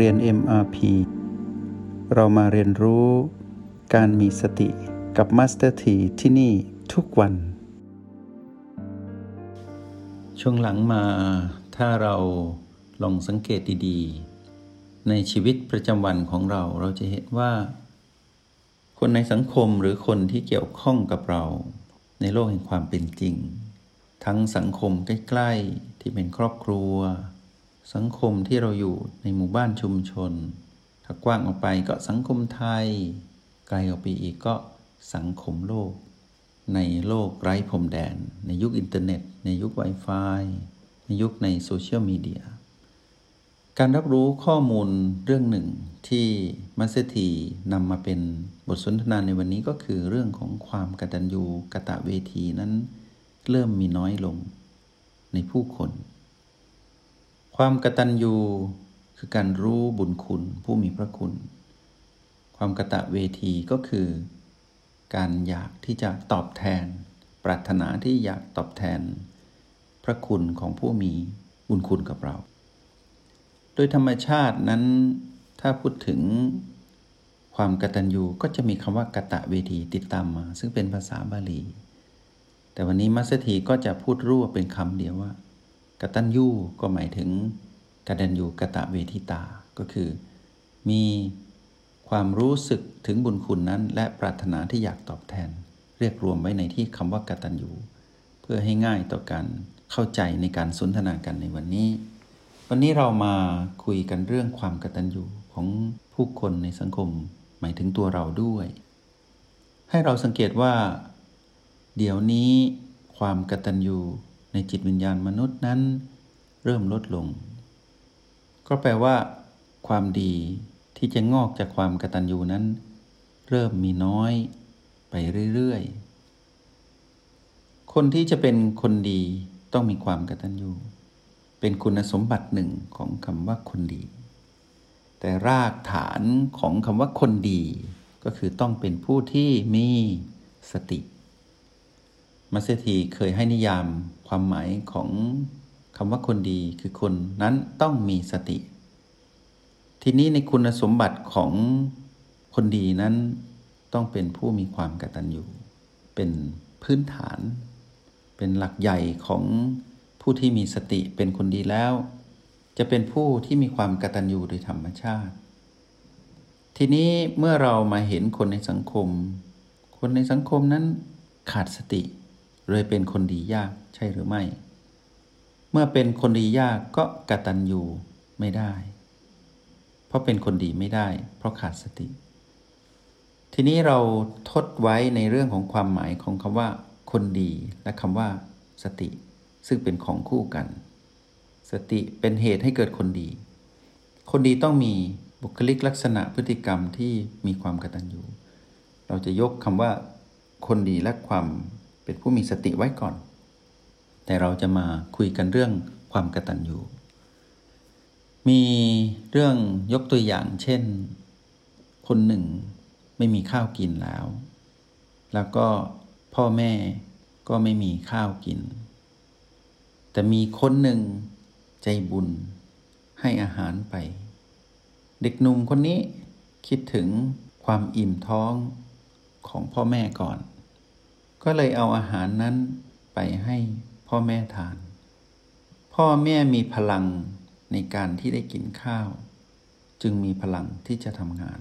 เรียน MRP เรามาเรียนรู้การมีสติกับ Master T ที่ที่นี่ทุกวัน ช่วงหลังมาถ้าเราลองสังเกตดีๆ ในชีวิตประจำวันของเราเราจะเห็นว่า คนในสังคมหรือคนที่เกี่ยวข้องกับเรา ในโลกแห่งความเป็นจริง ทั้งสังคมใกล้ ๆ ที่เป็นครอบครัว สังคมที่เราอยู่ในหมู่บ้านชุมชน ถ้ากว้างออกไปก็สังคมไทย ไกลออกไปอีกก็สังคมโลก ในโลกไร้พรมแดน ในยุคอินเทอร์เน็ต ในยุค Wi-Fi ในยุคในโซเชียลมีเดีย การรับรู้ข้อมูลเรื่องหนึ่งที่มัสเตีนำมาเป็นบทสนทนาในวันนี้ก็คือเรื่องของความกตัญญูกะตะเวทีนั้น เริ่มมีน้อยลงในผู้คน ความกตัญญูคือการรู้บุญคุณผู้มีพระคุณ ความกะตะเวทีก็คือ การอยากที่จะตอบแทน ปรารถนาที่อยากตอบแทน พระคุณของผู้มีบุญคุณกับเรา โดยธรรมชาตินั้นถ้าพูดถึงความกตัญญูก็จะมีคำว่ากะตะเวทีติดตามมา ซึ่งเป็นภาษาบาลี แต่วันนี้มัสถีก็จะพูดรวบเป็นคำเดียวว่า กตัญญูก็หมายถึงกตัญญูกะตะเวทิตา ก็คือ มีความรู้สึกถึงบุญคุณนั้น และปรารถนาที่อยากตอบแทน เรียกรวมไว้ในที่คำว่ากตัญญูเพื่อให้ง่ายต่อการเข้าใจในการสนทนากันในวันนี้ วันนี้เรามาคุยกันเรื่องความกตัญญูของผู้คนในสังคม หมายถึงตัวเราด้วย ให้เราสังเกตว่า เดี๋ยวนี้ความกตัญญู ในจิตวิญญาณมนุษย์นั้น เริ่มลดลง ก็แปลว่า ความดีที่จะงอกจากความกตัญญูนั้น เริ่มมีน้อย ไปเรื่อยๆ คนที่จะเป็นคนดีต้องมีความกตัญญู เป็นคุณสมบัติหนึ่งของคำว่าคนดี แต่รากฐานของคำว่าคนดี ก็คือต้องเป็นผู้ที่มีสติ มัสเซทีเคยให้นิยาม ความหมายของคำว่าคนดีคือคนนั้นต้องมีสติ ทีนี้ในคุณสมบัติของคนดีนั้นต้องเป็นผู้มีความกตัญญูเป็นพื้นฐาน เป็นหลักใหญ่ของผู้ที่มีสติเป็นคนดีแล้ว จะเป็นผู้ที่มีความกตัญญูโดยธรรมชาติ ทีนี้เมื่อเรามาเห็นคนในสังคม คนในสังคมนั้นขาดสติ เลยเป็นคนดียากใช่หรือไม่ เมื่อเป็นคนดียากก็กตัญญูไม่ได้ เพราะเป็นคนดีไม่ได้ เพราะขาดสติ ทีนี้เราทดไว้ในเรื่องของความหมายของคำว่า คนดีและคำว่า สติ ซึ่งเป็นของคู่กัน สติเป็นเหตุให้เกิดคนดี คนดีต้องมีบุคลิกลักษณะพฤติกรรมที่มีความกตัญญูเราจะยกคำว่า คนดีและความ เป็นผู้มีสติไว้ก่อน แต่เราจะมาคุยกันเรื่องความกระตัญญูมีเรื่องยกตัวอย่างเช่น คนหนึ่งไม่มีข้าวกินแล้ว แล้วก็พ่อแม่ก็ไม่มีข้าวกิน แต่มีคนหนึ่งใจบุญให้อาหารไป เด็กหนุ่มคนนี้คิดถึงความอิ่มท้องของพ่อแม่ก่อน ก็เลยเอาอาหารนั้นไปให้พ่อแม่ทาน พ่อแม่มีพลังในการที่ได้กินข้าว จึงมีพลังที่จะทำงาน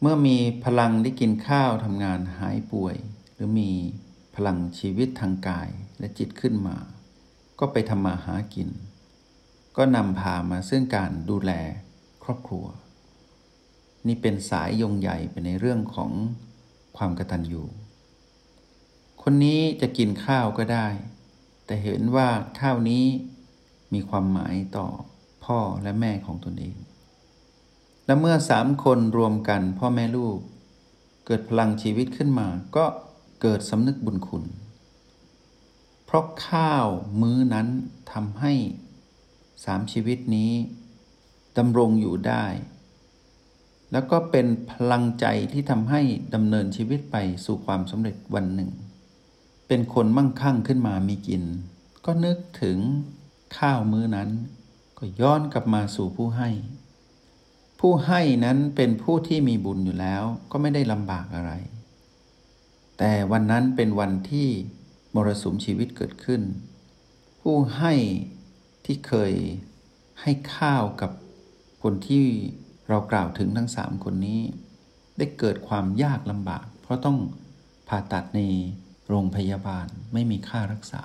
เมื่อมีพลังได้กินข้าวทำงานหายป่วย หรือมีพลังชีวิตทางกายและจิตขึ้นมา ก็ไปทำมาหากิน ก็นำพามาซึ่งการดูแลครอบครัว นี่เป็นสายยงใหญ่ไปในเรื่องของความกตัญญู คนนี้จะกินข้าวก็ได้ แต่เห็นว่าข้าวนี้มีความหมายต่อพ่อและแม่ของตนเอง และเมื่อสามคนรวมกันพ่อแม่ลูก เกิดพลังชีวิตขึ้นมา ก็เกิดสำนึกบุญคุณ เพราะข้าวมื้อนั้นทำให้สามชีวิตนี้ดำรงอยู่ได้ แล้วก็เป็นพลังใจที่ทำให้ดำเนินชีวิตไปสู่ความสำเร็จวันหนึ่ง เป็นคนมั่งคั่งขึ้นมามีกิน ก็นึกถึงข้าวมื้อนั้น ก็ย้อนกลับมาสู่ผู้ให้ ผู้ให้นั้นเป็นผู้ที่มีบุญอยู่แล้ว ก็ไม่ได้ลำบากอะไร แต่วันนั้นเป็นวันที่มรสุมชีวิตเกิดขึ้น ผู้ให้ที่เคยให้ข้าวกับคนที่เรากล่าวถึงทั้งสามคนนี้ ได้เกิดความยากลำบาก เพราะต้องผ่าตัดใน โรงพยาบาลไม่มีค่ารักษา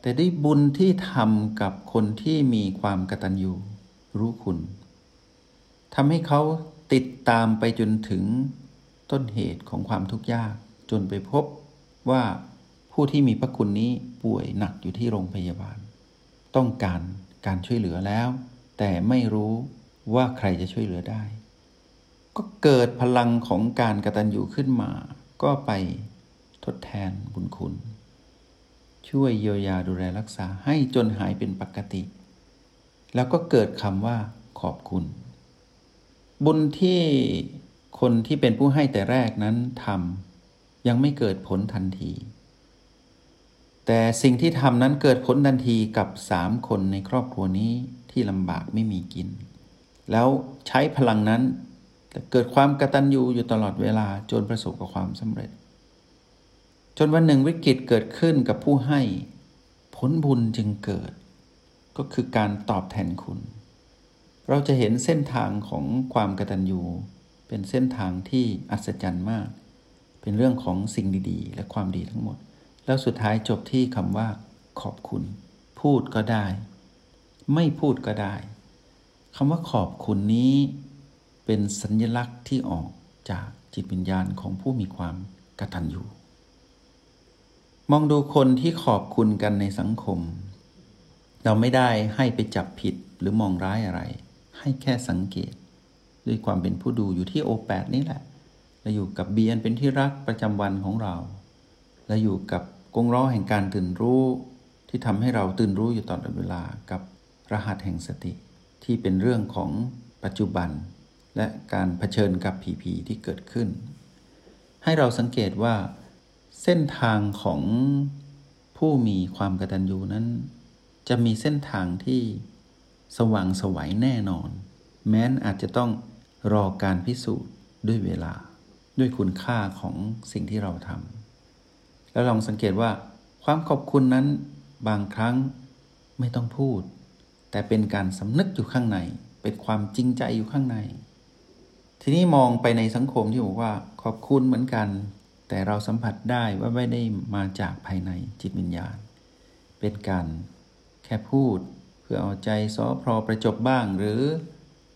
แต่ได้บุญที่ทำกับคนที่มีความกตัญญูรู้คุณทำให้เขาติดตามไปจนถึงต้นเหตุของความทุกข์ยาก จนไปพบว่าผู้ที่มีพระคุณนี้ป่วยหนักอยู่ที่โรงพยาบาล ต้องการการช่วยเหลือแล้ว แต่ไม่รู้ว่าใครจะช่วยเหลือได้ ก็เกิดพลังของการกระตัญญูขึ้นมา ก็ไป ทดแทนบุญคุณ ช่วยเยียวยาดูแลรักษาให้จนหายเป็นปกติ แล้วก็เกิดคำว่าขอบคุณ บุญที่คนที่เป็นผู้ให้แต่แรกนั้นทำยังไม่เกิดผลทันที แต่สิ่งที่ทำนั้นเกิดผลทันทีกับสามคนในครอบครัวนี้ที่ลำบากไม่มีกิน แล้วใช้พลังนั้นเกิดความกระตัญญูอยู่ตลอดเวลาจนประสบกับความสำเร็จ จนวันหนึ่งวิกฤตเกิดขึ้นกับผู้ให้ ผลบุญจึงเกิด ก็คือการตอบแทนคุณ เราจะเห็นเส้นทางของความกตัญญูเป็นเส้นทางที่อัศจรรย์มาก เป็นเรื่องของสิ่งดีๆ และความดีทั้งหมด แล้วสุดท้ายจบที่คำว่า ขอบคุณ พูดก็ได้ ไม่พูดก็ได้คำว่าขอบคุณนี้เป็นสัญลักษณ์ที่ออกจากจิตวิญญาณของผู้มีความกตัญญู มองดูคนที่ขอบคุณกันในสังคม เราไม่ได้ให้ไปจับผิดหรือมองร้ายอะไร ให้แค่สังเกต ด้วยความเป็นผู้ดูอยู่ที่โอแปดนี่แหละเราอยู่กับเบียนเป็นที่รักประจำวันของเราเราอยู่กับกงล้อแห่งการตื่นรู้ที่ทำให้เราตื่นรู้อยู่ตลอดเวลากับรหัสแห่งสติ ที่เป็นเรื่องของปัจจุบัน และการเผชิญกับผีผีที่เกิดขึ้น ให้เราสังเกตว่า เส้นทางของผู้มีความกตัญญูนั้น จะมีเส้นทางที่สว่างสวัยแน่นอน แม้นอาจจะต้องรอการพิสูจน์ด้วยเวลา ด้วยคุณค่าของสิ่งที่เราทำแล้วลองสังเกตว่า ความขอบคุณนั้นบางครั้งไม่ต้องพูด แต่เป็นการสำนึกอยู่ข้างใน เป็นความจริงใจอยู่ข้างใน ทีนี้มองไปในสังคมที่บอกว่าขอบคุณเหมือนกัน แต่เราสัมผัสได้ว่าไม่ได้มาจากภายในจิตวิญญาณ เป็นการแค่พูดเพื่อเอาใจซอพรอประจบบ้าง หรือ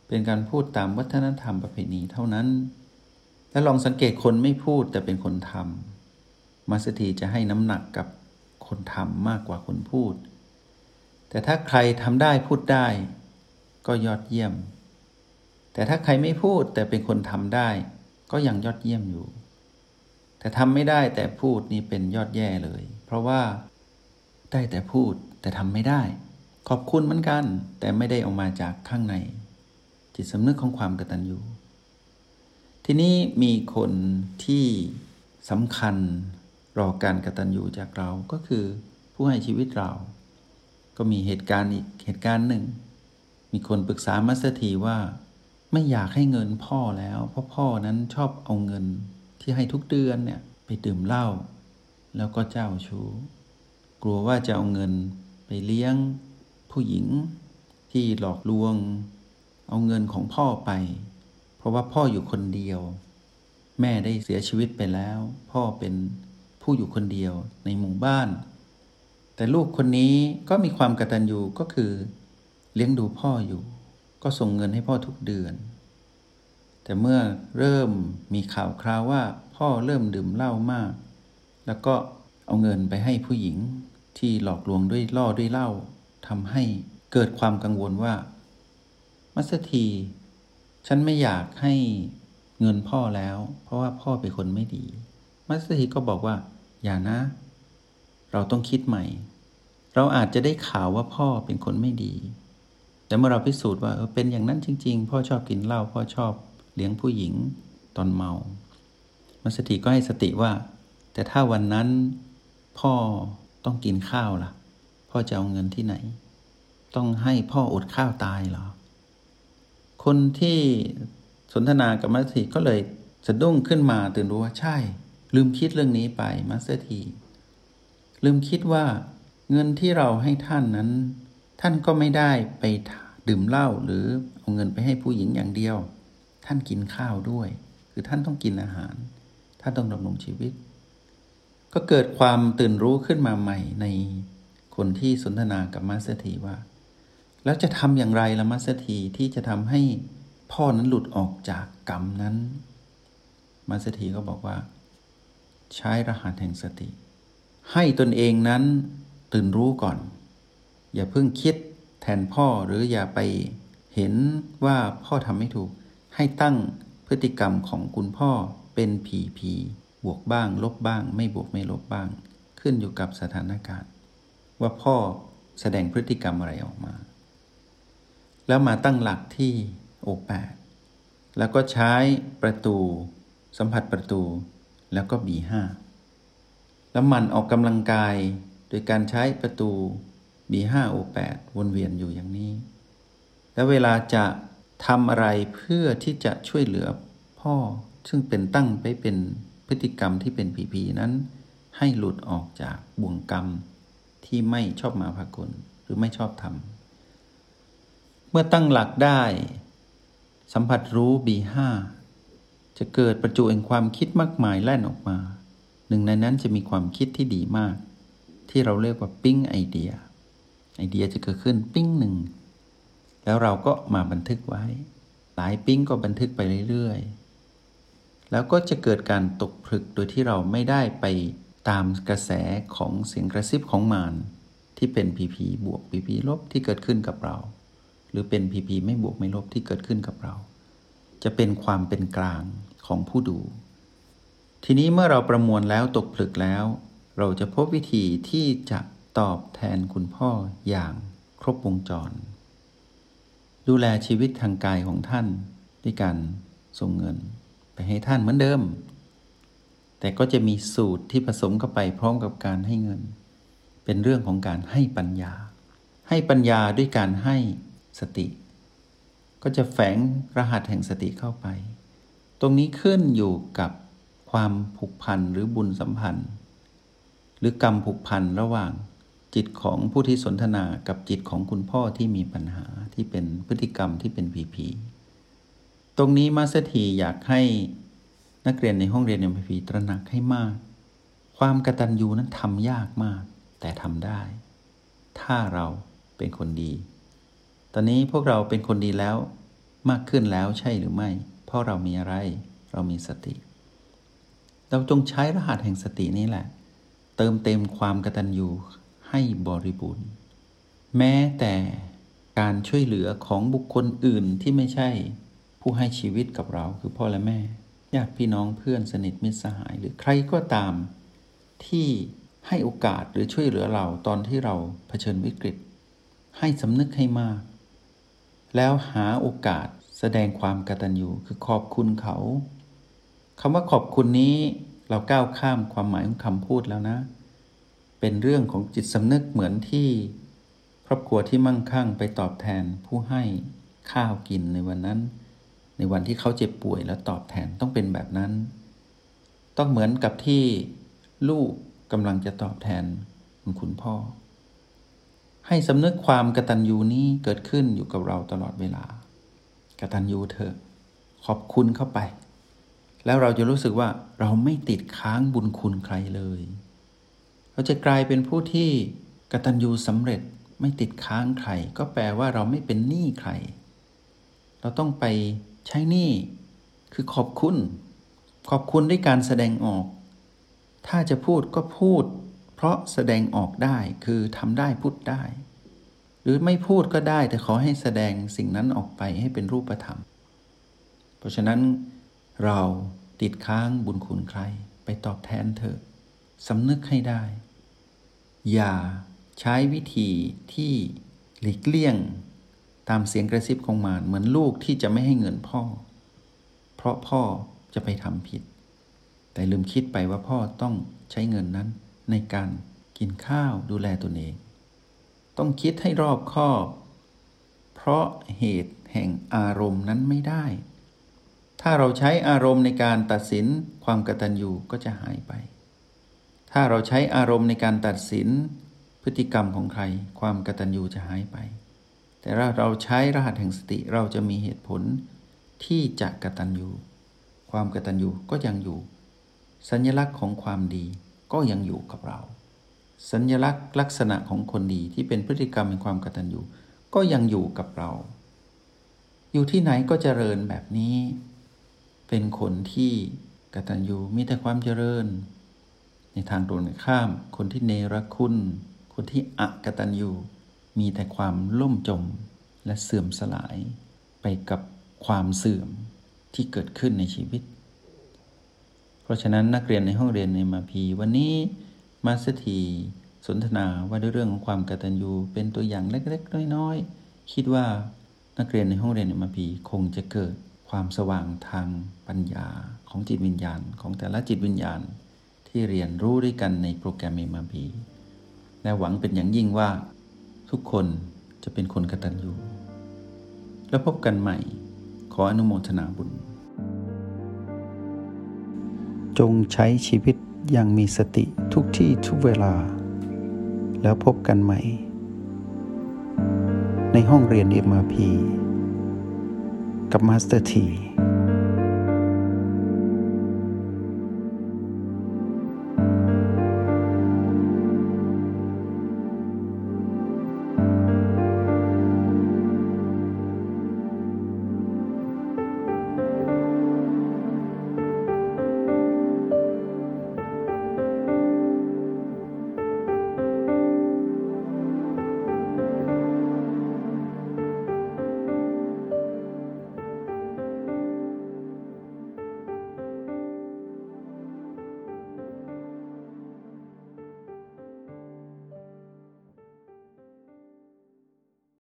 เป็นการพูดตามวัฒนธรรมประเพณีเท่านั้น และลองสังเกตคนไม่พูดแต่เป็นคนทำมาสถีจะให้น้ำหนักกับคนทำมากกว่าคนพูด แต่ถ้าใครทำได้พูดได้ ก็ยอดเยี่ยม แต่ถ้าใครไม่พูดแต่เป็นคนทำได้ ก็ยังยอดเยี่ยมอยู่ แต่ทำไม่ได้แต่พูดนี่เป็นยอดแย่เลย เพราะว่าได้แต่พูดแต่ทำไม่ได้ ขอบคุณเหมือนกัน แต่ไม่ได้ออกมาจากข้างใน จิตสำนึกของความกตัญญูทีนี้มีคนที่สำคัญรอการกตัญญูจากเราก็คือผู้ให้ชีวิตเรา ก็มีเหตุการณ์อีกเหตุการณ์หนึ่ง มีคนปรึกษามัสถีว่า ไม่อยากให้เงินพ่อแล้ว เพราะพ่อนั้นชอบเอาเงิน ที่ให้ทุกเดือนเนี่ยไปดื่มเหล้าแล้วก็เจ้าชู้ กลัวว่าจะเอาเงินไปเลี้ยงผู้หญิงที่หลอกลวง เอาเงินของพ่อไป เพราะว่าพ่ออยู่คนเดียว แม่ได้เสียชีวิตไปแล้ว พ่อเป็นผู้อยู่คนเดียวในหมู่บ้าน แต่ลูกคนนี้ก็มีความกตัญญูก็คือ เลี้ยงดูพ่ออยู่ ก็ส่งเงินให้พ่อทุกเดือน แต่เมื่อเริ่มมีข่าวคราวว่าพ่อเริ่มดื่มเหล้ามาก แล้วก็เอาเงินไปให้ผู้หญิงที่หลอกลวงด้วยล่อด้วยเหล้าทำให้เกิดความกังวลว่า มัสถี ฉันไม่อยากให้เงินพ่อแล้ว เพราะว่าพ่อเป็นคนไม่ดี มัสถีก็บอกว่า อย่านะ เราต้องคิดใหม่ เราอาจจะได้ข่าวว่าพ่อเป็นคนไม่ดี แต่เมื่อเราพิสูจน์ว่าเออเป็นอย่างนั้นจริง ๆ พ่อชอบกินเหล้าพ่อชอบ เลี้ยงผู้หญิงตอนเมา มัสติก็ให้สติว่า แต่ถ้าวันนั้นพ่อต้องกินข้าวล่ะ พ่อจะเอาเงินที่ไหน ต้องให้พ่ออดข้าวตายเหรอ คนที่สนทนากับมัสเตอร์ทีก็เลยสะดุ้งขึ้นมาตื่นรู้ว่าใช่ ลืมคิดเรื่องนี้ไปมัสตีลืมคิดว่าเงินที่เราให้ท่านนั้น ท่านก็ไม่ได้ไปดื่มเหล้าหรือเอาเงินไปให้ผู้หญิงอย่างเดียว ท่านกินข้าวด้วย คือท่านต้องกินอาหาร ท่านต้องดำรงชีวิต ก็เกิดความตื่นรู้ขึ้นมาใหม่ในคนที่สนทนากับมัสเตีว่า แล้วจะทำอย่างไรละมัสเตีที่จะทำให้พ่อนั้นหลุดออกจากกรรมนั้นมัสเตีก็บอกว่า ใช้รหัสแห่งสติ ให้ตนเองนั้นตื่นรู้ก่อน อย่าเพิ่งคิดแทนพ่อหรืออย่าไปเห็นว่าพ่อทำไม่ถูก ให้ตั้งพฤติกรรมของคุณพ่อเป็นผีผีบวกบ้าง ลบบ้าง ไม่บวกไม่ลบบ้าง ขึ้นอยู่กับสถานการณ์ ว่าพ่อแสดงพฤติกรรมอะไรออกมา แล้วมาตั้งหลักที่โอแปดแล้วก็ใช้ประตู สัมผัสประตู แล้วก็บีห้าแล้วมันออกกำลังกาย โดยการใช้ประตู B5 O8 วนเวียนอยู่อย่างนี้ แล้วเวลาจะ ทำอะไรเพื่อที่จะช่วยเหลือพ่อ ซึ่งเป็นตั้งไปเป็นพฤติกรรมที่เป็นผีผีนั้น ให้หลุดออกจากบ่วงกรรมที่ไม่ชอบมาพากลหรือไม่ชอบทำเมื่อตั้งหลักได้ สัมผัสรู้ B5 จะเกิดประจุแห่งความคิดมากมายแล่นออกมา หนึ่งในนั้นจะมีความคิดที่ดีมาก ที่เราเรียกว่าปิ้งไอเดีย ไอเดียจะเกิดขึ้นปิ้งหนึ่ง แล้วเราก็มาบันทึกไว้ หลายปิ้งก็บันทึกไปเรื่อยๆ แล้วก็จะเกิดการตกผลึกโดยที่เราไม่ได้ไปตามกระแสของเสียงกระซิบของมารที่เป็นพีพีบวกพีพีลบที่เกิดขึ้นกับเรา หรือเป็นพีพีไม่บวกไม่ลบที่เกิดขึ้นกับเรา จะเป็นความเป็นกลางของผู้ดู ทีนี้เมื่อเราประมวลแล้วตกผลึกแล้ว เราจะพบวิธีที่จะตอบแทนคุณพ่ออย่างครบวงจร ดูแลชีวิตทางกายของท่านด้วยการส่งเงินไปให้ท่านเหมือนเดิม แต่ก็จะมีสูตรที่ผสมเข้าไปพร้อมกับการให้เงิน เป็นเรื่องของการให้ปัญญา ให้ปัญญาด้วยการให้สติ ก็จะแฝงรหัสแห่งสติเข้าไป ตรงนี้ขึ้นอยู่กับความผูกพันหรือบุญสัมพันธ์ หรือกรรมผูกพันระหว่าง จิตของผู้ที่สนทนากับจิตของคุณพ่อที่มีปัญหาที่เป็นพฤติกรรมที่เป็นผีผีตรงนี้มาสถีอยากให้นักเรียนในห้องเรียนเอ็มพีตระหนักให้มาก ความกระตัญญูนั้นทำยากมาก แต่ทำได้ ถ้าเราเป็นคนดี ตอนนี้พวกเราเป็นคนดีแล้วมากขึ้นแล้วใช่หรือไม่ เพราะเรามีอะไร เรามีสติ เราจงใช้รหัสแห่งสตินี้แหละ เติมเต็มความกระตัญญู ให้บริบูรณ์ แม้แต่การช่วยเหลือของบุคคลอื่นที่ไม่ใช่ผู้ให้ชีวิตกับเราคือพ่อและแม่ญาติพี่น้องเพื่อนสนิทมิตรสหาย หรือใครก็ตาม ที่ให้โอกาสหรือช่วยเหลือเราตอนที่เราเผชิญวิกฤต ให้สำนึกให้มาก แล้วหาโอกาสแสดงความกตัญญูคือขอบคุณเขาคำว่าขอบคุณนี้เราก้าวข้ามความหมายของคำพูดแล้วนะ เป็นเรื่องของจิตสำนึกเหมือนที่ ครอบครัวที่มั่งคั่งไปตอบแทนผู้ให้ข้าวกินในวันนั้น ในวันที่เขาเจ็บป่วยแล้วตอบแทนต้องเป็นแบบนั้น ต้องเหมือนกับที่ลูกกำลังจะตอบแทนคุณคุณพ่อ ให้สำนึกความกตัญญูนี้เกิดขึ้นอยู่กับเราตลอดเวลากตัญญูเถอะขอบคุณเข้าไป แล้วเราจะรู้สึกว่าเราไม่ติดค้างบุญคุณใครเลย เราจะกลายเป็นผู้ที่กตัญญูสำเร็จไม่ติดค้างใคร ก็แปลว่าเราไม่เป็นหนี้ใคร เราต้องไปใช้หนี้คือขอบคุณ ขอบคุณด้วยการแสดงออก ถ้าจะพูดก็พูด เพราะแสดงออกได้คือทำได้พูดได้ หรือไม่พูดก็ได้แต่ขอให้แสดงสิ่งนั้นออกไปให้เป็นรูปธรรม เพราะฉะนั้นเราติดค้างบุญคุณใคร ไปตอบแทนเถอะ สำนึกให้ได้ อย่าใช้วิธีที่หลีกเลี่ยง ตามเสียงกระซิบของมารเหมือนลูกที่จะไม่ให้เงินพ่อ เพราะพ่อจะไปทำผิด แต่ลืมคิดไปว่าพ่อต้องใช้เงินนั้นในการกินข้าวดูแลตนเอง ต้องคิดให้รอบคอบ เพราะเหตุแห่งอารมณ์นั้นไม่ได้ ถ้าเราใช้อารมณ์ในการตัดสินความกตัญญูก็จะหายไป ถ้าเราใช้อารมณ์ในการตัดสินพฤติกรรมของใคร ความกตัญญูจะหายไป แต่ถ้าเราใช้รหัสแห่งสติเราจะมีเหตุผลที่จะกตัญญูความกตัญญูก็ยังอยู่ สัญลักษณ์ของความดีก็ยังอยู่กับเรา สัญลักษณ์ลักษณะของคนดีที่เป็นพฤติกรรมในความกตัญญูก็ยังอยู่กับเรา อยู่ที่ไหนก็เจริญแบบนี้ เป็นคนที่กตัญญูมีแต่ความเจริญ ในทางตรงข้าม คนที่เนรคุณ คนที่อักตัญญูมีแต่ความล่มจมและเสื่อมสลายไปกับความเสื่อมที่เกิดขึ้นในชีวิต เพราะฉะนั้นนักเรียนในห้องเรียนในมาพีวันนี้มาสถีสนทนาว่าด้วยเรื่องของความกตัญญูเป็นตัวอย่างเล็กๆ น้อยๆ คิดว่านักเรียนในห้องเรียนในมาพีคงจะเกิดความสว่างทางปัญญาของจิตวิญญาณ ของแต่ละจิตวิญญาณ ที่เรียนรู้ด้วยกันในโปรแกรมเอมาพีและหวังเป็นอย่างยิ่งว่า ทุกคนจะเป็นคนกตัญญูแล้วพบกันใหม่ ขออนุโมทนาบุญ จงใช้ชีวิตอย่างมีสติทุกที่ทุกเวลา แล้วพบกันใหม่ ในห้องเรียน MRP กับมาสเตอร์ที